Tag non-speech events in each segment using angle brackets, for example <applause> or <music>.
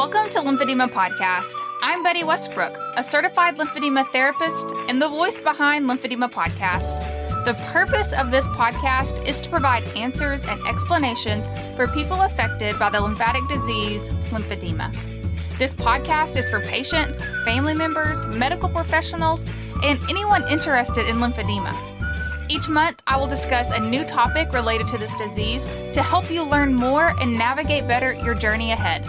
Welcome to Lymphedema Podcast. I'm Betty Westbrook, a certified lymphedema therapist and the voice behind Lymphedema Podcast. The purpose of this podcast is to provide answers and explanations for people affected by the lymphatic disease, lymphedema. This podcast is for patients, family members, medical professionals, and anyone interested in lymphedema. Each month, I will discuss a new topic related to this disease to help you learn more and navigate better your journey ahead.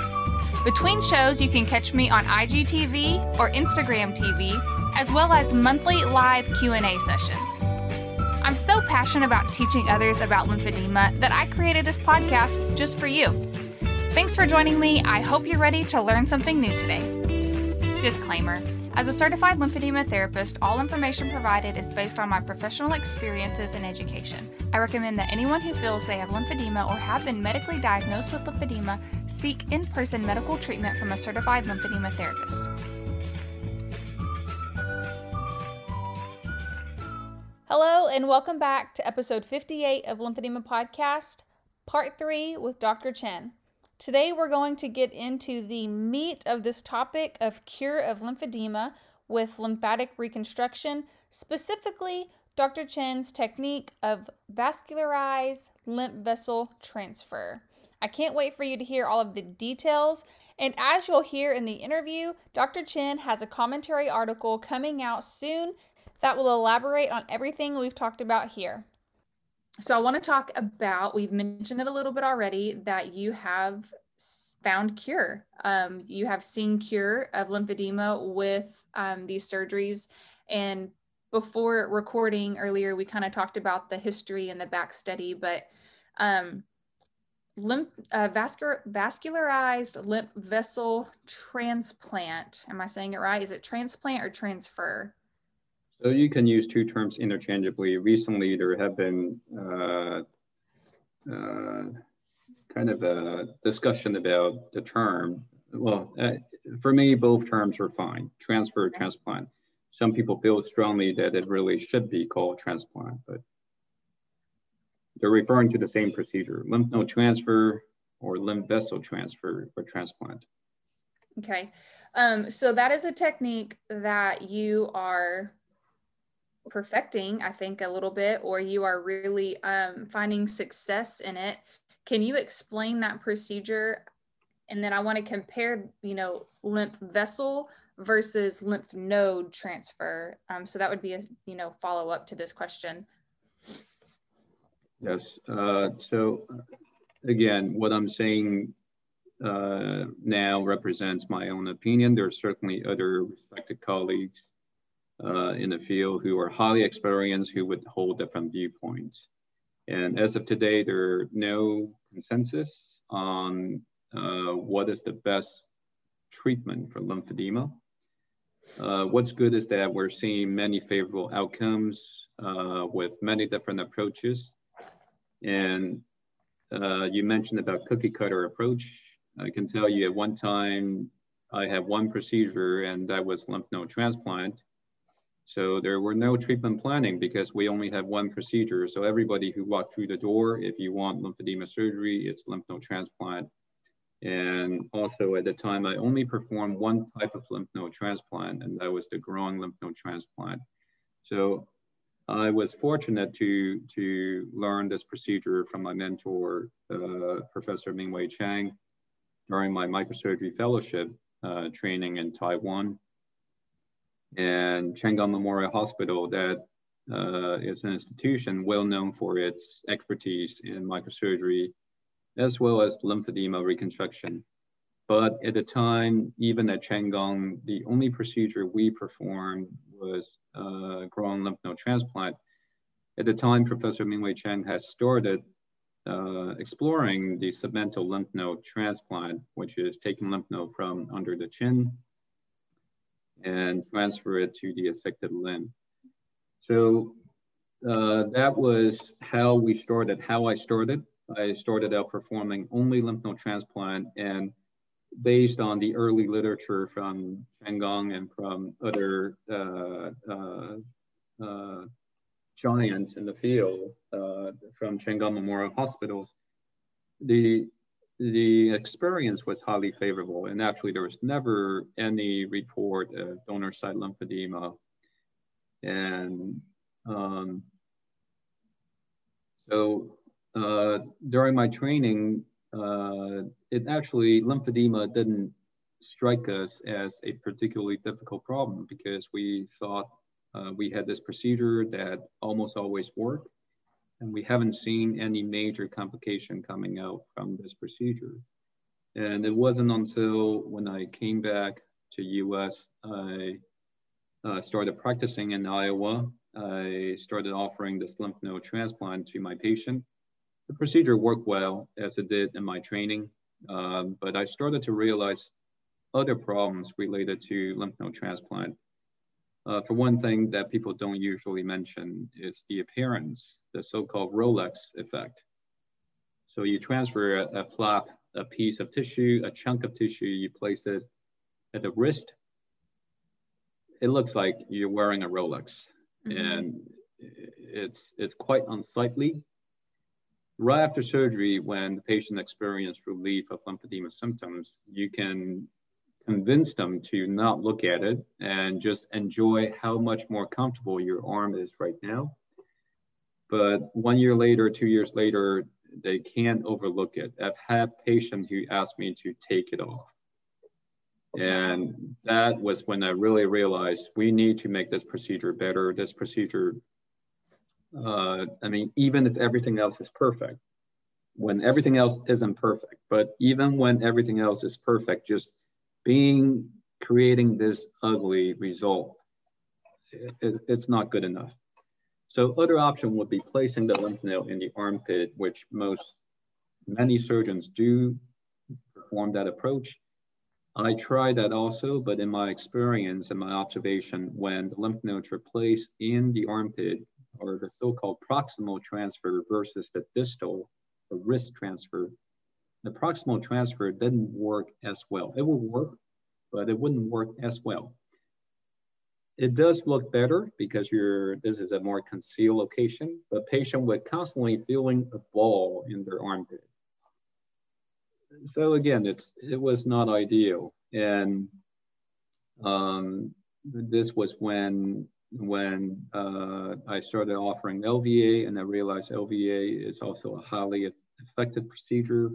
Between shows, you can catch me on IGTV or Instagram TV, as well as monthly live Q&A sessions. I'm so passionate about teaching others about lymphedema that I created this podcast just for you. Thanks for joining me. I hope you're ready to learn something new today. Disclaimer as a certified lymphedema therapist, all information provided is based on my professional experiences and education. I recommend that anyone who feels they have lymphedema or have been medically diagnosed with lymphedema seek in person medical treatment from a certified lymphedema therapist. Hello, and welcome back to episode 58 of Lymphedema Podcast, part three with Dr. Chen. Today, we're going to get into the meat of this topic of cure of lymphedema with lymphatic reconstruction, specifically Dr. Chen's technique of vascularized lymph vessel transfer. I can't wait for you to hear all of the details. And as you'll hear in the interview, Dr. Chen has a commentary article coming out soon that will elaborate on everything we've talked about here. So I want to talk about, we've mentioned it a little bit already, that you have found cure. Um, you have seen cure of lymphedema with um, these surgeries. And before recording earlier, we kind of talked about the history and the back study, but um, lymph, uh, vascular, vascularized lymph vessel transplant. Am I saying it right? Is it transplant or transfer? So you can use two terms interchangeably. Recently, there have been uh, uh, kind of a discussion about the term. Well, uh, for me, both terms are fine, transfer, transplant. Some people feel strongly that it really should be called transplant, but they're referring to the same procedure, lymph node transfer or lymph vessel transfer or transplant. Okay, um, so that is a technique that you are perfecting, I think, a little bit, or you are really um, finding success in it. Can you explain that procedure? And then I want to compare, you know, lymph vessel versus lymph node transfer. Um, so that would be a, you know, follow up to this question. Yes. Uh, so again, what I'm saying uh, now represents my own opinion. There are certainly other respected colleagues uh, in the field who are highly experienced who would hold different viewpoints. And as of today, there are no consensus on uh, what is the best treatment for lymphedema. Uh, what's good is that we're seeing many favorable outcomes uh, with many different approaches. And uh, you mentioned about cookie cutter approach. I can tell you at one time, I had one procedure and that was lymph node transplant. So there were no treatment planning because we only have one procedure. So everybody who walked through the door, if you want lymphedema surgery, it's lymph node transplant. And also at the time, I only performed one type of lymph node transplant, and that was the groin lymph node transplant. So I was fortunate to, to learn this procedure from my mentor, uh, Professor Ming-Huei Cheng, during my microsurgery fellowship uh, training in Taiwan. And Chang Gung Memorial Hospital that uh, is an institution well known for its expertise in microsurgery, as well as lymphedema reconstruction. But at the time, even at Chang Gung, the only procedure we performed was uh, groin lymph node transplant. At the time, Professor Ming-Huei Cheng has started uh, exploring the submental lymph node transplant, which is taking lymph node from under the chin and transfer it to the affected limb. So uh, that was how we started, how I started. I started out performing only lymph node transplant and based on the early literature from Chang Gung and from other uh, uh, uh, giants in the field uh, from Chang Gung Memorial Hospitals, the the experience was highly favorable. And actually, there was never any report of donor site lymphedema. And um, so uh, during my training, uh, it actually, lymphedema didn't strike us as a particularly difficult problem because we thought uh, we had this procedure that almost always worked and we haven't seen any major complication coming out from this procedure. And it wasn't until when I came back to US, I uh, started practicing in Iowa. I started offering this lymph node transplant to my patient. The procedure worked well as it did in my training, um, but I started to realize other problems related to lymph node transplant. Uh, for one thing that people don't usually mention is the appearance, the so-called Rolex effect. So you transfer a, a, flap, a piece of tissue, a chunk of tissue, you place it at the wrist. It looks like you're wearing a Rolex, mm-hmm. and it's it's quite unsightly. Right after surgery, when the patient experienced relief of lymphedema symptoms, you can convince them to not look at it and just enjoy how much more comfortable your arm is right now. But one year later, two years later, they can't overlook it. I've had patients who asked me to take it off. And that was when I really realized we need to make this procedure better. This procedure, uh, I mean, even if everything else is perfect, when everything else isn't perfect, but even when everything else is perfect, just being creating this ugly result, it, it's not good enough. So other option would be placing the lymph node in the armpit, which most, many surgeons do perform that approach. I tried that also, but in my experience and my observation, when the lymph nodes are placed in the armpit or the so-called proximal transfer versus the distal, the wrist transfer, the proximal transfer didn't work as well. It will work, but it wouldn't work as well. It does look better because you're, this is a more concealed location, but patient would constantly feeling a ball in their armpit. So again, it's it was not ideal. And um, this was when when uh, I started offering LVA and I realized LVA is also a highly effective procedure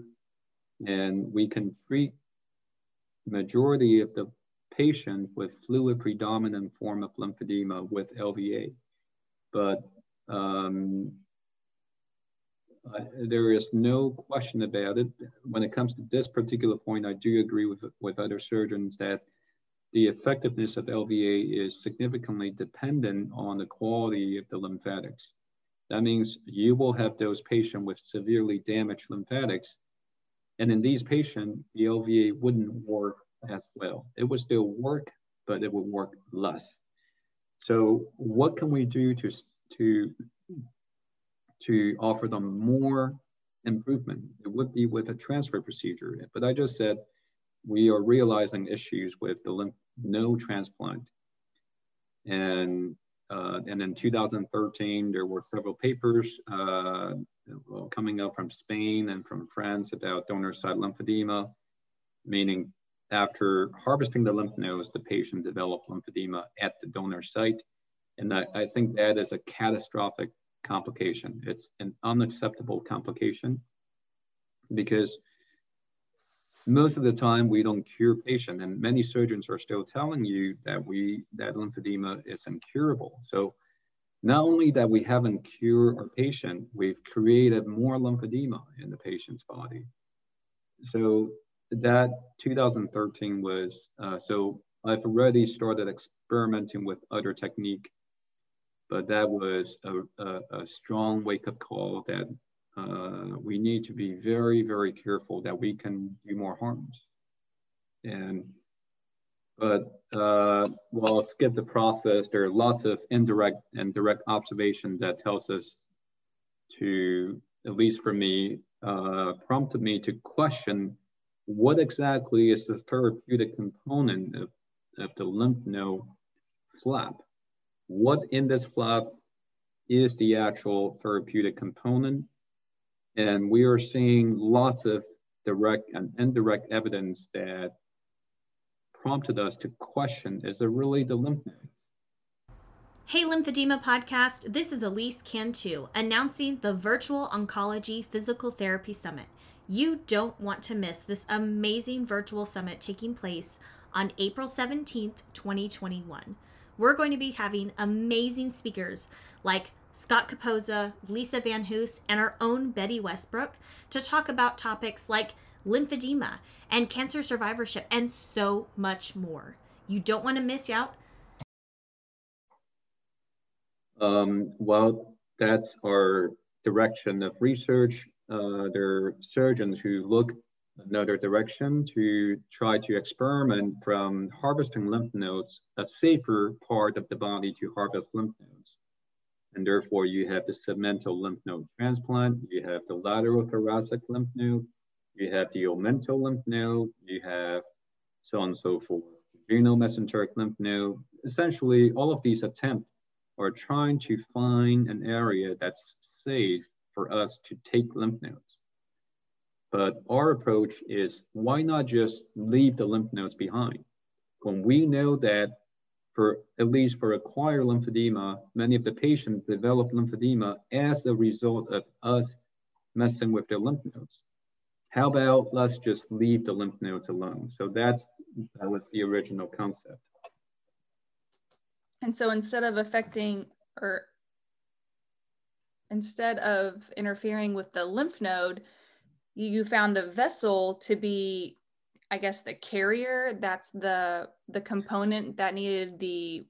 and we can treat majority of the patient with fluid predominant form of lymphedema with LVA. But um, there is no question about it. When it comes to this particular point, I do agree with, with other surgeons that the effectiveness of LVA is significantly dependent on the quality of the lymphatics. That means you will have those patients with severely damaged lymphatics and in these patients, the LVA wouldn't work as well. It would still work, but it would work less. So what can we do to, to, to offer them more improvement? It would be with a transfer procedure. But I just said, we are realizing issues with the lymph node transplant. And, uh, and in 2013, there were several papers uh, coming out from Spain and from France about donor site lymphedema, meaning after harvesting the lymph nodes, the patient developed lymphedema at the donor site. And I, I think that is a catastrophic complication. It's an unacceptable complication because most of the time we don't cure patient and many surgeons are still telling you that we that lymphedema is incurable. So not only that we haven't cured our patient, we've created more lymphedema in the patient's body. So that 2013 was, uh, so I've already started experimenting with other technique, but that was a, a, a strong wake up call that uh, we need to be very, very careful that we can do more harms. And but uh, well, skip the process. There are lots of indirect and direct observations that tells us to, at least for me, uh, prompted me to question what exactly is the therapeutic component of, of the lymph node flap? What in this flap is the actual therapeutic component? And we are seeing lots of direct and indirect evidence that prompted us to question, is it really the lymph nodes? Hey Lymphedema Podcast, this is Elise Cantu announcing the Virtual Oncology Physical Therapy Summit. You don't want to miss this amazing virtual summit taking place on April 17th, 2021. We're going to be having amazing speakers like Scott Capozza, Lisa VanHoose, and our own Betty Westbrook to talk about topics like lymphedema and cancer survivorship and so much more. You don't want to miss out um, well, that's our direction of research. Uh, there are surgeons who look another direction to try to experiment from harvesting lymph nodes, a safer part of the body to harvest lymph nodes. And therefore you have the submental lymph node transplant, you have the lateral thoracic lymph node, you have the omental lymph node, you have so on and so forth, renal mesenteric lymph node. Essentially all of these attempts are trying to find an area that's safe for us to take lymph nodes. But our approach is why not just leave the lymph nodes behind? When we know that for at least for acquired lymphedema, many of the patients develop lymphedema as a result of us messing with their lymph nodes. How about let's just leave the lymph nodes alone? So that's that was the original concept. And so instead of affecting or instead of interfering with the lymph node, you found the vessel to be, I guess, the carrier. That's the the component that needed the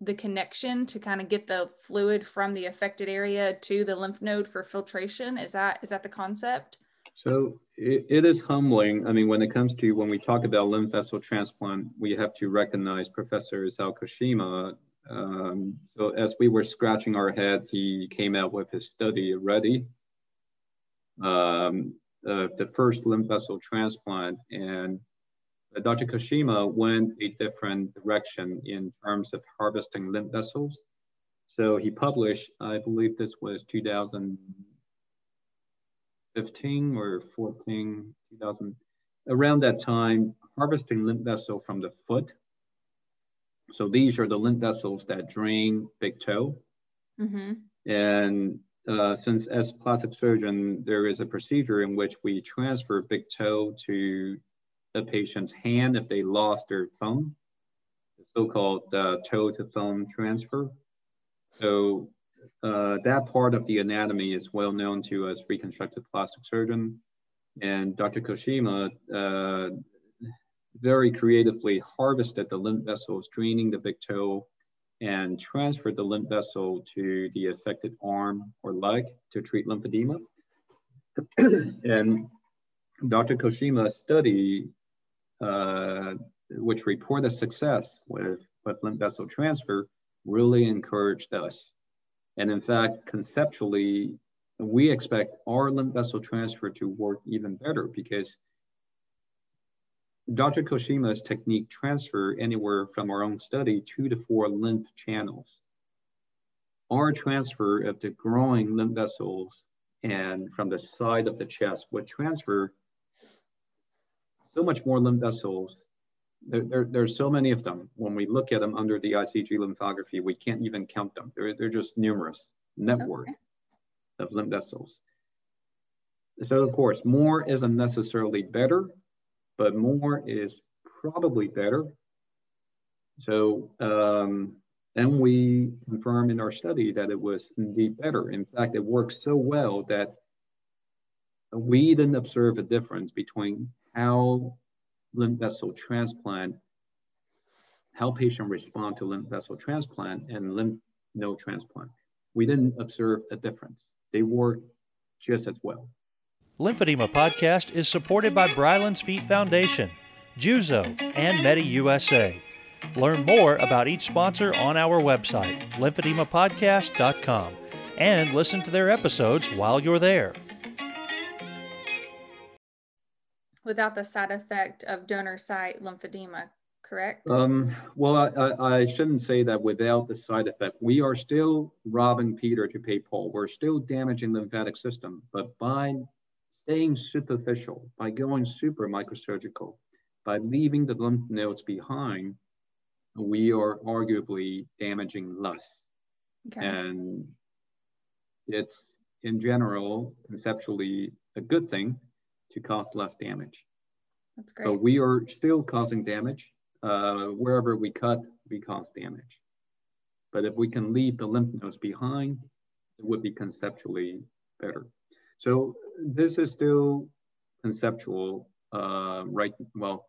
the connection to kind of get the fluid from the affected area to the lymph node for filtration. Is that is that the concept? So it, it is humbling. I mean, when it comes to when we talk about lymph vessel transplant, we have to recognize Professor Isao Koshima. Um, so as we were scratching our head, he came out with his study already. Um, the first lymph vessel transplant and Dr. Koshima went a different direction in terms of harvesting lymph vessels. So he published, I believe this was 2015 or 14, 2000, around that time, harvesting lymph vessel from the foot. So these are the lymph vessels that drain big toe. Mm-hmm. And uh, since as plastic surgeon, there is a procedure in which we transfer big toe to the patient's hand if they lost their thumb, the so-called uh, toe to thumb transfer. So uh, that part of the anatomy is well known to us reconstructive plastic surgeon. And Dr. Koshima uh, very creatively harvested the lymph vessels, draining the big toe and transferred the lymph vessel to the affected arm or leg to treat lymphedema. <clears throat> and Dr. Koshima's study, uh, which reported success with, with lymph vessel transfer, really encouraged us and in fact, conceptually, we expect our lymph vessel transfer to work even better because Dr. Koshima's technique transfer anywhere from our own study two to four lymph channels. Our transfer of the groin lymph vessels and from the side of the chest would transfer so much more lymph vessels there, there, there's so many of them. When we look at them under the ICG lymphography, we can't even count them. They're, they're just numerous network okay. of lymph vessels. So of course, more isn't necessarily better, but more is probably better. So, um, and we confirmed in our study that it was indeed better. In fact, it worked so well that we didn't observe a difference between how lymph vessel transplant, how patients respond to lymph vessel transplant and lymph node transplant. We didn't observe a difference. They work just as well. Lymphedema Podcast is supported by Bryland's Feet Foundation, Juzo, and Medi USA. Learn more about each sponsor on our website, lymphedemapodcast.com, and listen to their episodes while you're there. without the side effect of donor site lymphedema, correct? Um, well, I, I, shouldn't say that without the side effect. We are still robbing Peter to pay Paul. We're still damaging the lymphatic system, but by staying superficial, by going super microsurgical, by leaving the lymph nodes behind, we are arguably damaging less. Okay. And it's in general, conceptually, a good thing to cause less damage. That's great. But we are still causing damage. Uh, wherever we cut, we cause damage. But if we can leave the lymph nodes behind, it would be conceptually better. So this is still conceptual, uh, right? Well,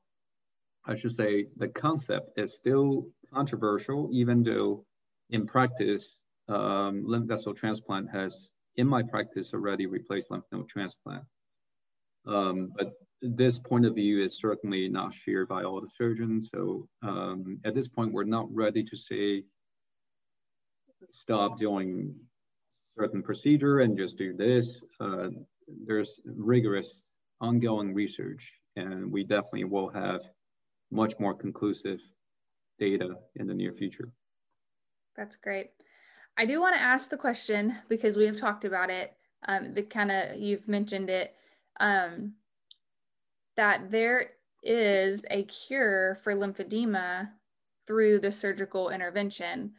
I should say the concept is still controversial, even though in practice, um, lymph vessel transplant has, in my practice, already replaced lymph node transplant. Um, but this point of view is certainly not shared by all the surgeons. So um, at this point, we're not ready to say, stop doing certain procedure and just do this. Uh, there's rigorous ongoing research and we definitely will have much more conclusive data in the near future. That's great. I do want to ask the question because we have talked about it. Um, the kind of you've mentioned it um, that there is a cure for lymphedema through the surgical intervention.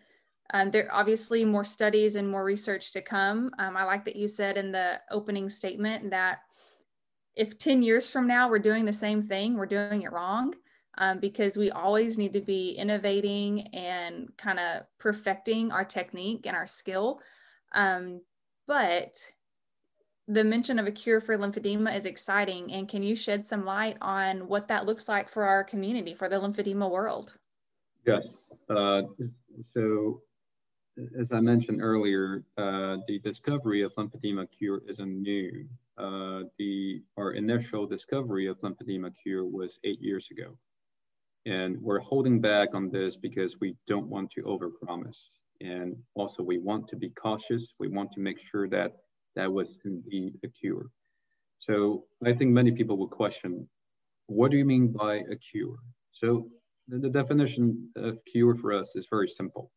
Um, there obviously more studies and more research to come. Um, I like that you said in the opening statement that if 10 years from now we're doing the same thing, we're doing it wrong um, because we always need to be innovating and kind of perfecting our technique and our skill. Um, but the mention of a cure for lymphedema is exciting. And can you shed some light on what that looks like for our community, for the lymphedema world? Yes. Uh, so, as I mentioned earlier, uh, the discovery of lymphedema cure isn't new. Uh, the our initial discovery of lymphedema cure was eight years ago. And we're holding back on this because we don't want to overpromise. And also we want to be cautious. We want to make sure that that was indeed a cure. So I think many people will question, what do you mean by a cure? So the, the definition of cure for us is very simple.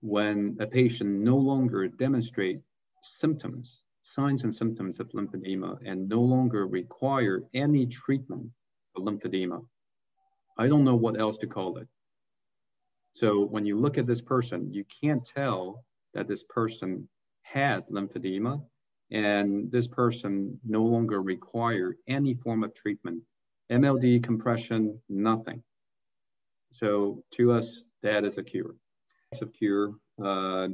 When a patient no longer demonstrate symptoms, signs and symptoms of lymphedema and no longer require any treatment for lymphedema, I don't know what else to call it. So when you look at this person, you can't tell that this person had lymphedema and this person no longer require any form of treatment, MLD, compression, nothing. So to us, that is a cure. Of cure, uh,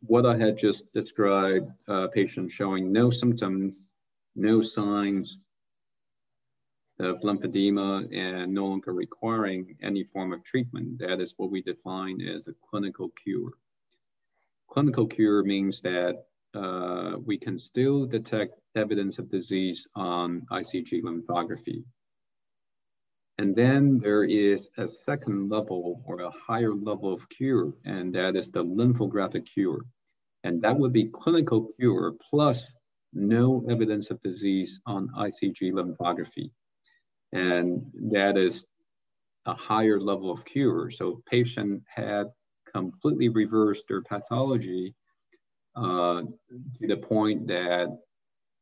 what I had just described, uh, patient showing no symptoms, no signs, of lymphedema and no longer requiring any form of treatment. That is what we define as a clinical cure. Clinical cure means that uh, we can still detect evidence of disease on ICG lymphography. And then there is a second level or a higher level of cure, and that is the lymphographic cure. And that would be clinical cure plus no evidence of disease on ICG lymphography and that is a higher level of cure. So patient had completely reversed their pathology uh, to the point that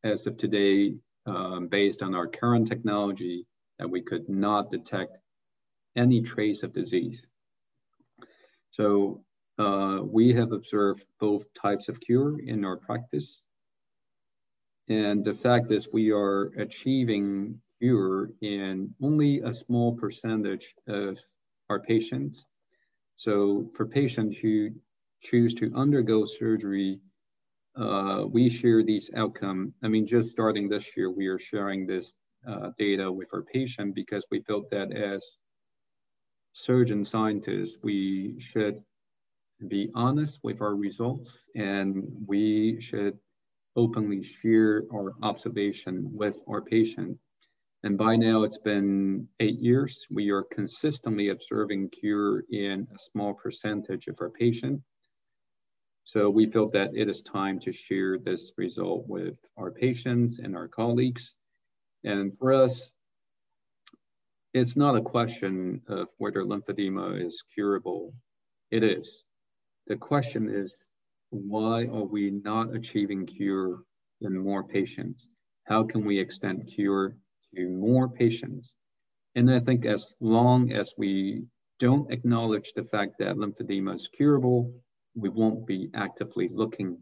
as of today, um, based on our current technology, that we could not detect any trace of disease. So uh, we have observed both types of cure in our practice. And the fact is we are achieving cure in only a small percentage of our patients. So for patients who choose to undergo surgery, uh, we share these outcome. I mean, just starting this year, we are sharing this uh, data with our patient because we felt that as surgeon scientists, we should be honest with our results and we should openly share our observation with our patient and by now it's been eight years. We are consistently observing cure in a small percentage of our patient. So we felt that it is time to share this result with our patients and our colleagues. And for us, it's not a question of whether lymphedema is curable. It is. The question is, why are we not achieving cure in more patients? how can we extend cure to more patients? And I think as long as we don't acknowledge the fact that lymphedema is curable, we won't be actively looking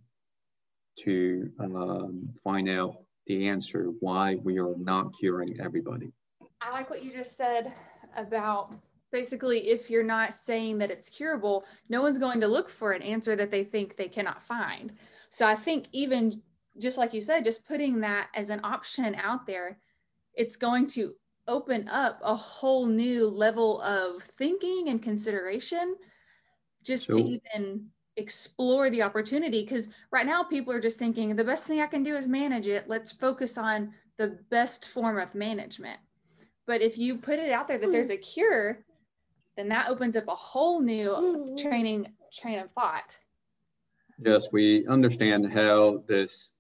to um, find out the answer why we are not curing everybody. I like what you just said about basically if you're not saying that it's curable, no one's going to look for an answer that they think they cannot find. So I think even just like you said, just putting that as an option out there, it's going to open up a whole new level of thinking and consideration just so, to even explore the opportunity because right now people are just thinking the best thing i can do is manage it. Let's focus on the best form of management. But if you put it out there that there's a cure then that opens up a whole new training train of thought. Yes we understand how this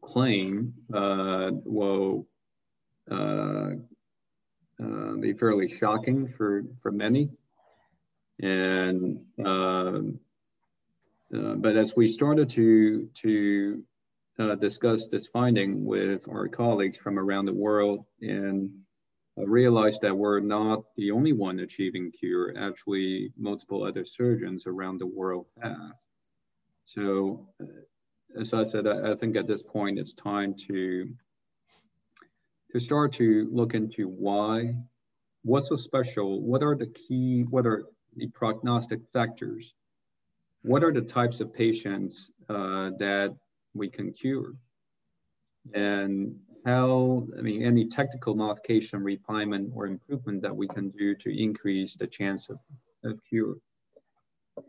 claim uh, will uh, uh, be fairly shocking for for many. And um, uh, but as we started to, to uh, discuss this finding with our colleagues from around the world and uh, realized that we're not the only one achieving cure, actually multiple other surgeons around the world have. So uh, as I said, I, I think at this point it's time to, to start to look into why, what's so special, what are the key, what are the prognostic factors what are the types of patients uh, that we can cure? And how, I mean, any technical modification, refinement, or improvement that we can do to increase the chance of, of cure.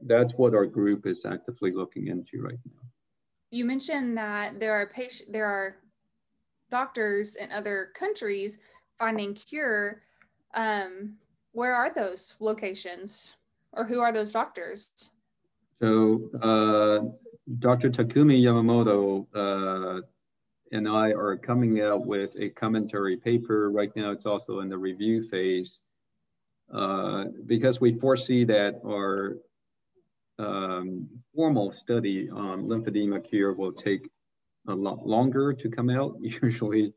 That's what our group is actively looking into right now. You mentioned that there are patient, there are doctors in other countries finding cure. Um, where are those locations, or who are those doctors? So uh, Dr. Takumi Yamamoto uh, and I are coming out with a commentary paper. Right now, it's also in the review phase uh, because we foresee that our um, formal study on lymphedema cure will take a lot longer to come out. <laughs> Usually,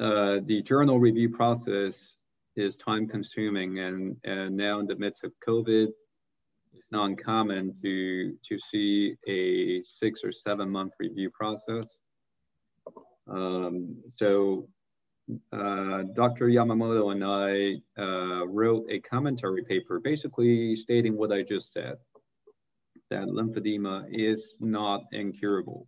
uh, the journal review process is time consuming, and, and now in the midst of COVID, it's not uncommon to, to see a six or seven month review process. Um, so uh, Dr. Yamamoto and I uh, wrote a commentary paper basically stating what I just said, that lymphedema is not incurable.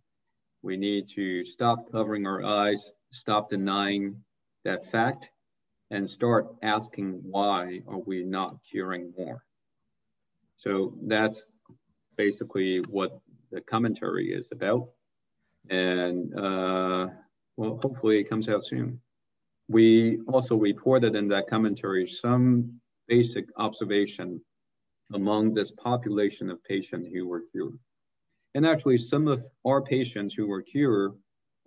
We need to stop covering our eyes, stop denying that fact, and start asking why are we not curing more. So that's basically what the commentary is about. And uh, well, hopefully it comes out soon. We also reported in that commentary some basic observation among this population of patients who were cured. And actually some of our patients who were cured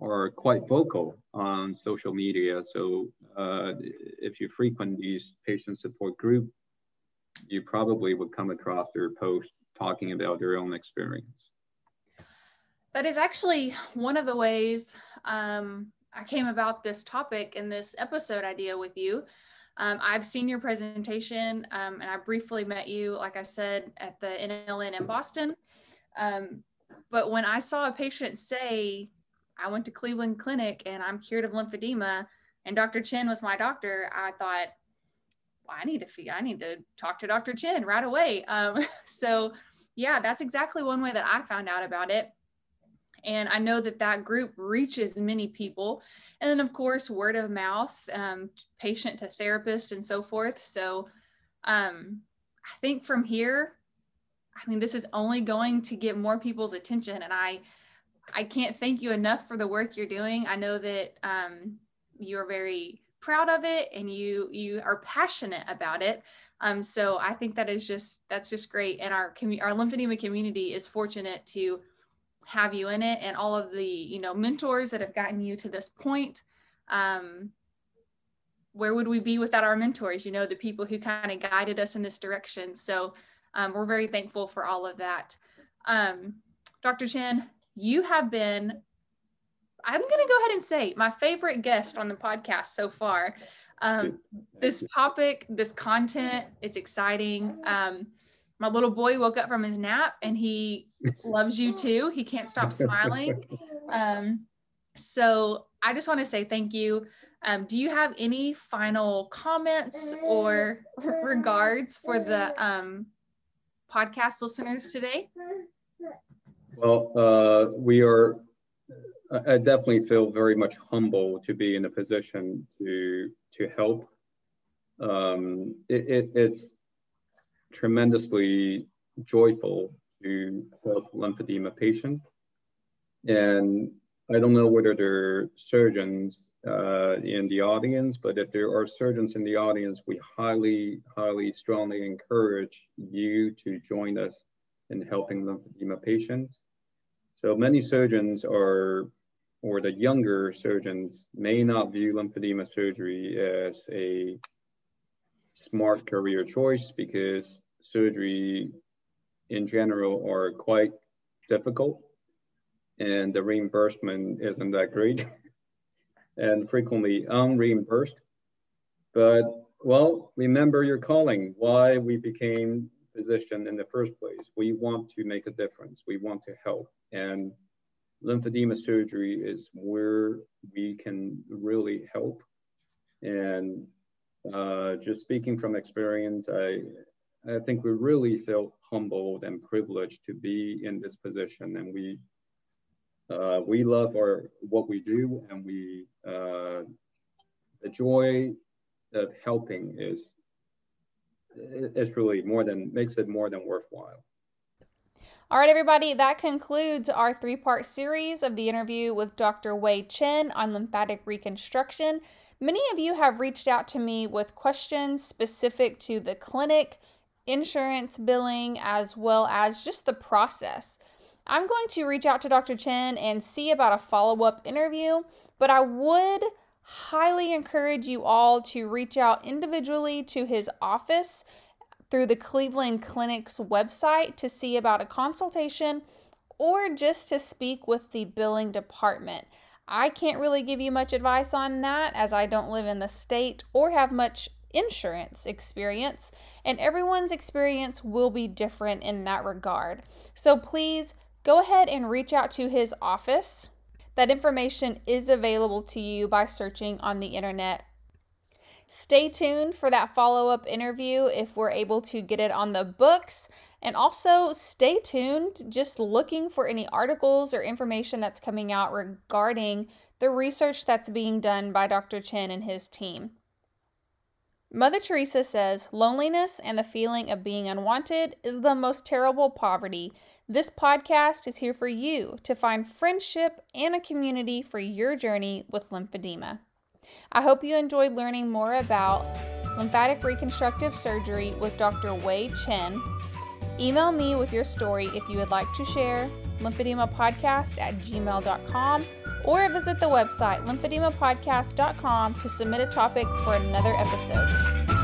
are quite vocal on social media. So uh, if you frequent these patient support groups, you probably would come across their post talking about their own experience. That is actually one of the ways um, I came about this topic in this episode idea with you. Um, I've seen your presentation um, and I briefly met you, like I said, at the NLN in Boston. Um, but when I saw a patient say, I went to Cleveland Clinic and I'm cured of lymphedema, and Dr. Chen was my doctor, I thought, I need to fee, I need to talk to Dr. Chen right away. Um, <laughs> so yeah, that's exactly one way that I found out about it. And I know that that group reaches many people. And then, of course, word of mouth, um, patient to therapist, and so forth. So um, I think from here, I mean, this is only going to get more people's attention. And I, I can't thank you enough for the work you're doing. I know that um, you're very proud of it and you you are passionate about it. Um, so i think that is just that's just great. And our our lymphedema community is fortunate to have you in it and all of the you know mentors that have gotten you to this point um, where would we be without our mentors you know the people who kind of guided us in this direction. So um, we're very thankful for all of that. Um, dr chen you have been I'm going to go ahead and say my favorite guest on the podcast so far. Um, this topic, this content, it's exciting. Um, my little boy woke up from his nap and he <laughs> loves you too. He can't stop smiling. <laughs> Um, so I just want to say thank you. Um, do you have any final comments or regards for the um, podcast listeners today? Well, uh, we are, I definitely feel very much humble to be in a position to, to help. Um, it, it, it's tremendously joyful to help lymphedema patients. And I don't know whether there are surgeons uh, in the audience, but if there are surgeons in the audience, we highly, highly, strongly encourage you to join us in helping lymphedema patients. So many surgeons are, or the younger surgeons may not view lymphedema surgery as a smart career choice because surgery in general are quite difficult and the reimbursement isn't that great <laughs> and frequently unreimbursed. But well, remember your calling, why we became physician in the first place. We want to make a difference. We want to help. And lymphedema surgery is where we can really help. And uh, just speaking from experience, I, I think we really feel humbled and privileged to be in this position. And we uh, we love our what we do, and we uh, the joy of helping is is really more than makes it more than worthwhile. All right, everybody, that concludes our three part series of the interview with Dr. Wei Chen on lymphatic reconstruction. Many of you have reached out to me with questions specific to the clinic, insurance billing, as well as just the process. I'm going to reach out to Dr. Chen and see about a follow up interview, but I would highly encourage you all to reach out individually to his office through the Cleveland Clinic's website to see about a consultation or just to speak with the billing department. I can't really give you much advice on that as I don't live in the state or have much insurance experience, and everyone's experience will be different in that regard. So please go ahead and reach out to his office. That information is available to you by searching on the internet. Stay tuned for that follow up interview if we're able to get it on the books. And also stay tuned, just looking for any articles or information that's coming out regarding the research that's being done by Dr. Chen and his team. Mother Teresa says loneliness and the feeling of being unwanted is the most terrible poverty. This podcast is here for you to find friendship and a community for your journey with lymphedema. I hope you enjoyed learning more about lymphatic reconstructive surgery with Dr. Wei Chen. Email me with your story if you would like to share lymphedemapodcast at gmail.com or visit the website lymphedemapodcast.com to submit a topic for another episode.